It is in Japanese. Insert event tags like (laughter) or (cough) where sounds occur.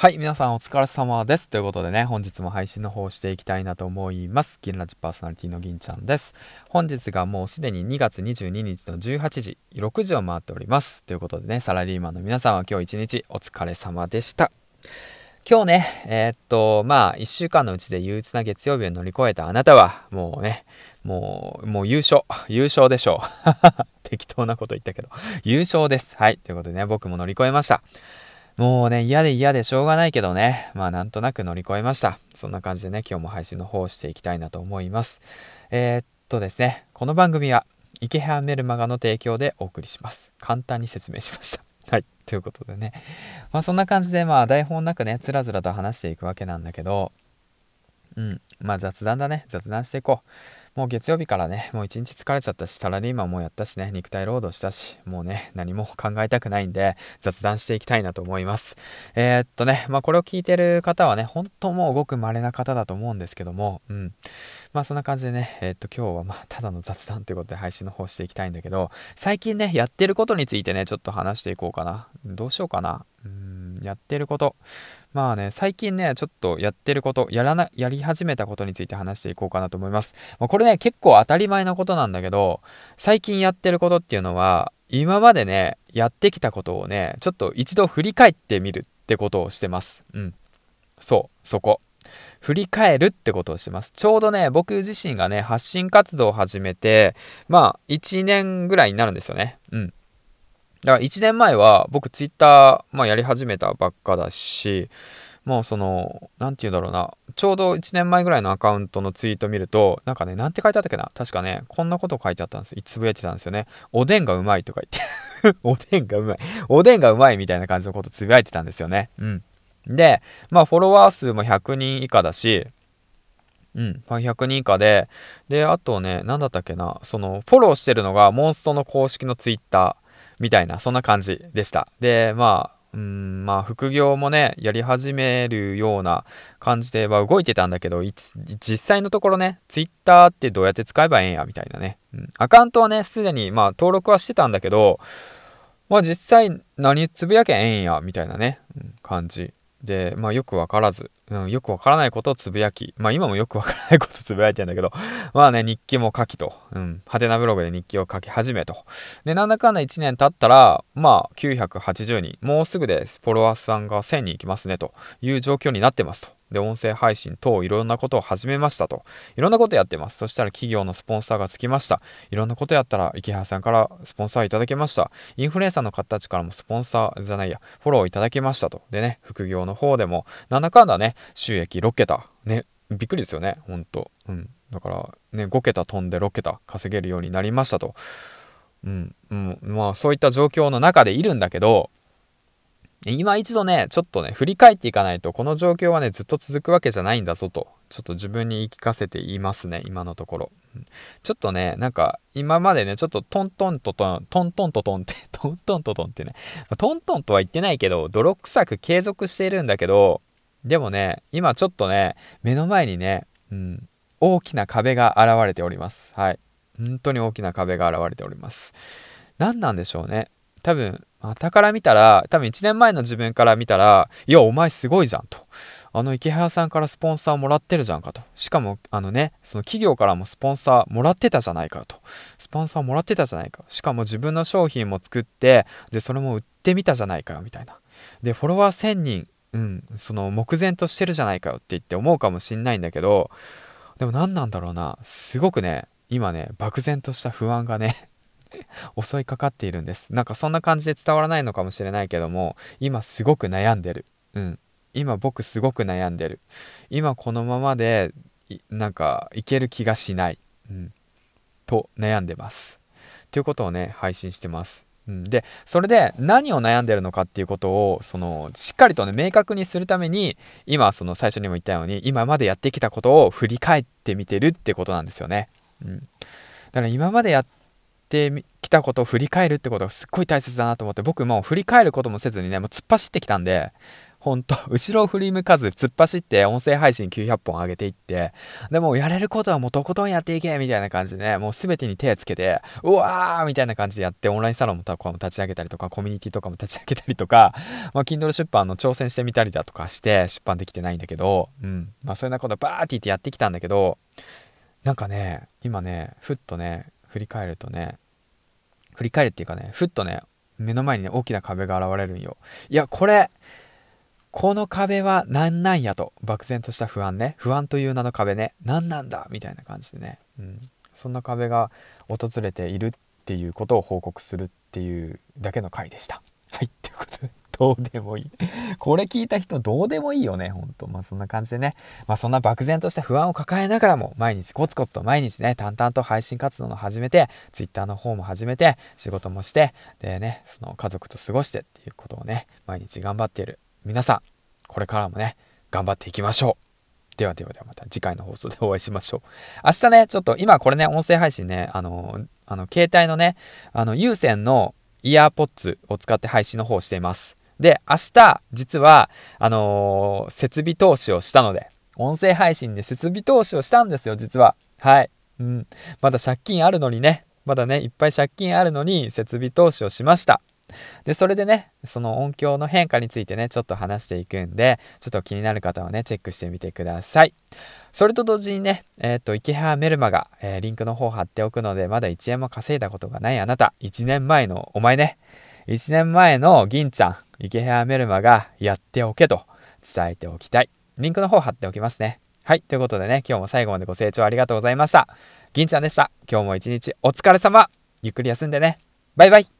はい、皆さんお疲れ様です。ということでね、本日も配信の方をしていきたいなと思います。銀ラジパーソナリティの銀ちゃんです。本日がもうすでに2月22日の18時、6時を回っております。ということでね、サラリーマンの皆さんは今日一日お疲れ様でした。今日ね、えー、っと、まあ、1週間のうちで憂鬱な月曜日を乗り越えたあなたは、もうね、もう、もう優勝、優勝でしょう。(laughs) 適当なこと言ったけど、優勝です。はい、ということでね、僕も乗り越えました。もうね、嫌で嫌でしょうがないけどね、まあなんとなく乗り越えました。そんな感じでね、今日も配信の方をしていきたいなと思います。えー、っとですね、この番組は、池原メルマガの提供でお送りします。簡単に説明しました。(laughs) はい。ということでね。まあそんな感じで、まあ台本なくね、つらつらと話していくわけなんだけど、うん。まあ雑談だね。雑談していこう。もう月曜日からね、もう一日疲れちゃったし、サラリーマンもやったしね、肉体労働したし、もうね、何も考えたくないんで、雑談していきたいなと思います。えー、っとね、まあこれを聞いてる方はね、本当もうごく稀な方だと思うんですけども、うん。まあそんな感じでね、えー、っと今日はまあただの雑談ということで配信の方していきたいんだけど、最近ね、やってることについてね、ちょっと話していこうかな。どうしようかな。うん、やってること。まあね、最近ね、ちょっとやってること、やらな、やり始めたことについて話していこうかなと思います。まあ、これね、結構当たり前のことなんだけど、最近やってることっていうのは、今までね、やってきたことをね、ちょっと一度振り返ってみるってことをしてます。うん。そう、そこ。振り返るってことをしてます。ちょうどね、僕自身がね、発信活動を始めて、まあ、1年ぐらいになるんですよね。うん。だから1年前は僕ツイッター、まあ、やり始めたばっかだし、もうその、なんて言うんだろうな、ちょうど1年前ぐらいのアカウントのツイート見ると、なんかね、なんて書いてあったっけな確かね、こんなこと書いてあったんです。つぶやいてたんですよね。おでんがうまいとか言って (laughs) おでんがうまい。おでんがうまいみたいな感じのことつぶやいてたんですよね。うん。で、まあ、フォロワー数も100人以下だし、うん、100人以下で、で、あとね、なんだったっけな、その、フォローしてるのがモンストの公式のツイッター。みたいな、そんな感じでした。で、まあ、うん、まあ、副業もね、やり始めるような感じでは動いてたんだけど、実際のところね、Twitter ってどうやって使えばええんや、みたいなね。うん、アカウントはね、すでに、まあ、登録はしてたんだけど、まあ、実際何つぶやけええんや、みたいなね、うん、感じで、まあ、よくわからず、うん、よくわからないことをつぶやき、まあ、今もよくわからないことをつぶやいてんだけど、(laughs) まあね、日記も書きと、うん、派手なブログで日記を書き始めと。で、なんだかんだ1年経ったら、まあ、980人、もうすぐでフォロワーさんが1000人いきますね、という状況になってますと。で、音声配信等いろんなことを始めましたと。いろんなことやってます。そしたら企業のスポンサーがつきました。いろんなことやったら池原さんからスポンサーいただけました。インフルエンサーの方たちからもスポンサーじゃないや、フォローいただけましたと。でね、副業の方でも、なんだかんだね、収益6桁。ね、びっくりですよね、ほんと。うん。だから、ね、5桁飛んで6桁稼げるようになりましたと。うん、うん、まあそういった状況の中でいるんだけど、今一度ね、ちょっとね、振り返っていかないと、この状況はね、ずっと続くわけじゃないんだぞと、ちょっと自分に言い聞かせていますね、今のところ。ちょっとね、なんか、今までね、ちょっとトントンとトン、トントンとトンって、(laughs) トントンとトンってね、トントンとは言ってないけど、泥臭く継続しているんだけど、でもね、今ちょっとね、目の前にね、うん、大きな壁が現れております。はい。本当に大きな壁が現れております。何なんでしょうね。多分、たから見たら、多分1年前の自分から見たら、いや、お前すごいじゃんと。あの池原さんからスポンサーもらってるじゃんかと。しかも、あのね、その企業からもスポンサーもらってたじゃないかと。スポンサーもらってたじゃないか。しかも自分の商品も作って、で、それも売ってみたじゃないかよ、みたいな。で、フォロワー1000人、うん、その目前としてるじゃないかよって言って思うかもしんないんだけど、でも何なんだろうな。すごくね、今ね、漠然とした不安がね (laughs) 襲いかかっているんです。なんかそんな感じで伝わらないのかもしれないけども、今すごく悩んでる。うん。今僕すごく悩んでる。今このままで、なんかいける気がしない。うん。と悩んでます。ということをね、配信してます。うん、で、それで何を悩んでるのかっていうことを、その、しっかりとね、明確にするために、今、その最初にも言ったように、今までやってきたことを振り返ってみてるってことなんですよね。うん。だから今までやっってきたことを振り返るってことがすっごい大切だなと思って僕もう振り返ることもせずにねもう突っ走ってきたんでほんと、(laughs) 後ろを振り向かず突っ走って音声配信900本上げていって、でもやれることはもうとことんやっていけみたいな感じでね、もう全てに手つけて、うわーみたいな感じでやって、オンラインサロンもとかも立ち上げたりとか、コミュニティとかも立ち上げたりとか、(laughs) まあ、Kindle 出版の挑戦してみたりだとかして出版できてないんだけど、うん。まあ、そういうなことバーって言ってやってきたんだけど、なんかね、今ね、ふっとね、振り返るとね、振り返るっていうかね、ふっとね、目の前にね、大きな壁が現れるんよ。いや、これ、この壁は何なんやと、漠然とした不安ね。不安という名の壁ね。何なんだみたいな感じでね。うん。そんな壁が訪れているっていうことを報告するっていうだけの回でした。はい、ということで。どうでもいい。これ聞いた人どうでもいいよね、ほんと。まあそんな感じでね。まあそんな漠然とした不安を抱えながらも、毎日コツコツと毎日ね、淡々と配信活動を始めて、Twitter の方も始めて、仕事もして、でね、その家族と過ごしてっていうことをね、毎日頑張っている皆さん、これからもね、頑張っていきましょう。ではではではまた次回の放送でお会いしましょう。明日ね、ちょっと今これね、音声配信ね、あの、あの、携帯のね、あの、有線のイヤーポッツを使って配信の方をしています。で、明日、実は、あのー、設備投資をしたので、音声配信で設備投資をしたんですよ、実は。はい。うん。まだ借金あるのにね、まだね、いっぱい借金あるのに、設備投資をしました。で、それでね、その音響の変化についてね、ちょっと話していくんで、ちょっと気になる方はね、チェックしてみてください。それと同時にね、えっ、ー、と、池原メルマが、えー、リンクの方貼っておくので、まだ1円も稼いだことがないあなた、1年前のお前ね、1年前の銀ちゃん、池部メルマがやっておけと伝えておきたい。リンクの方貼っておきますね。はい。ということでね、今日も最後までご清聴ありがとうございました。銀ちゃんでした。今日も一日お疲れ様。ゆっくり休んでね。バイバイ。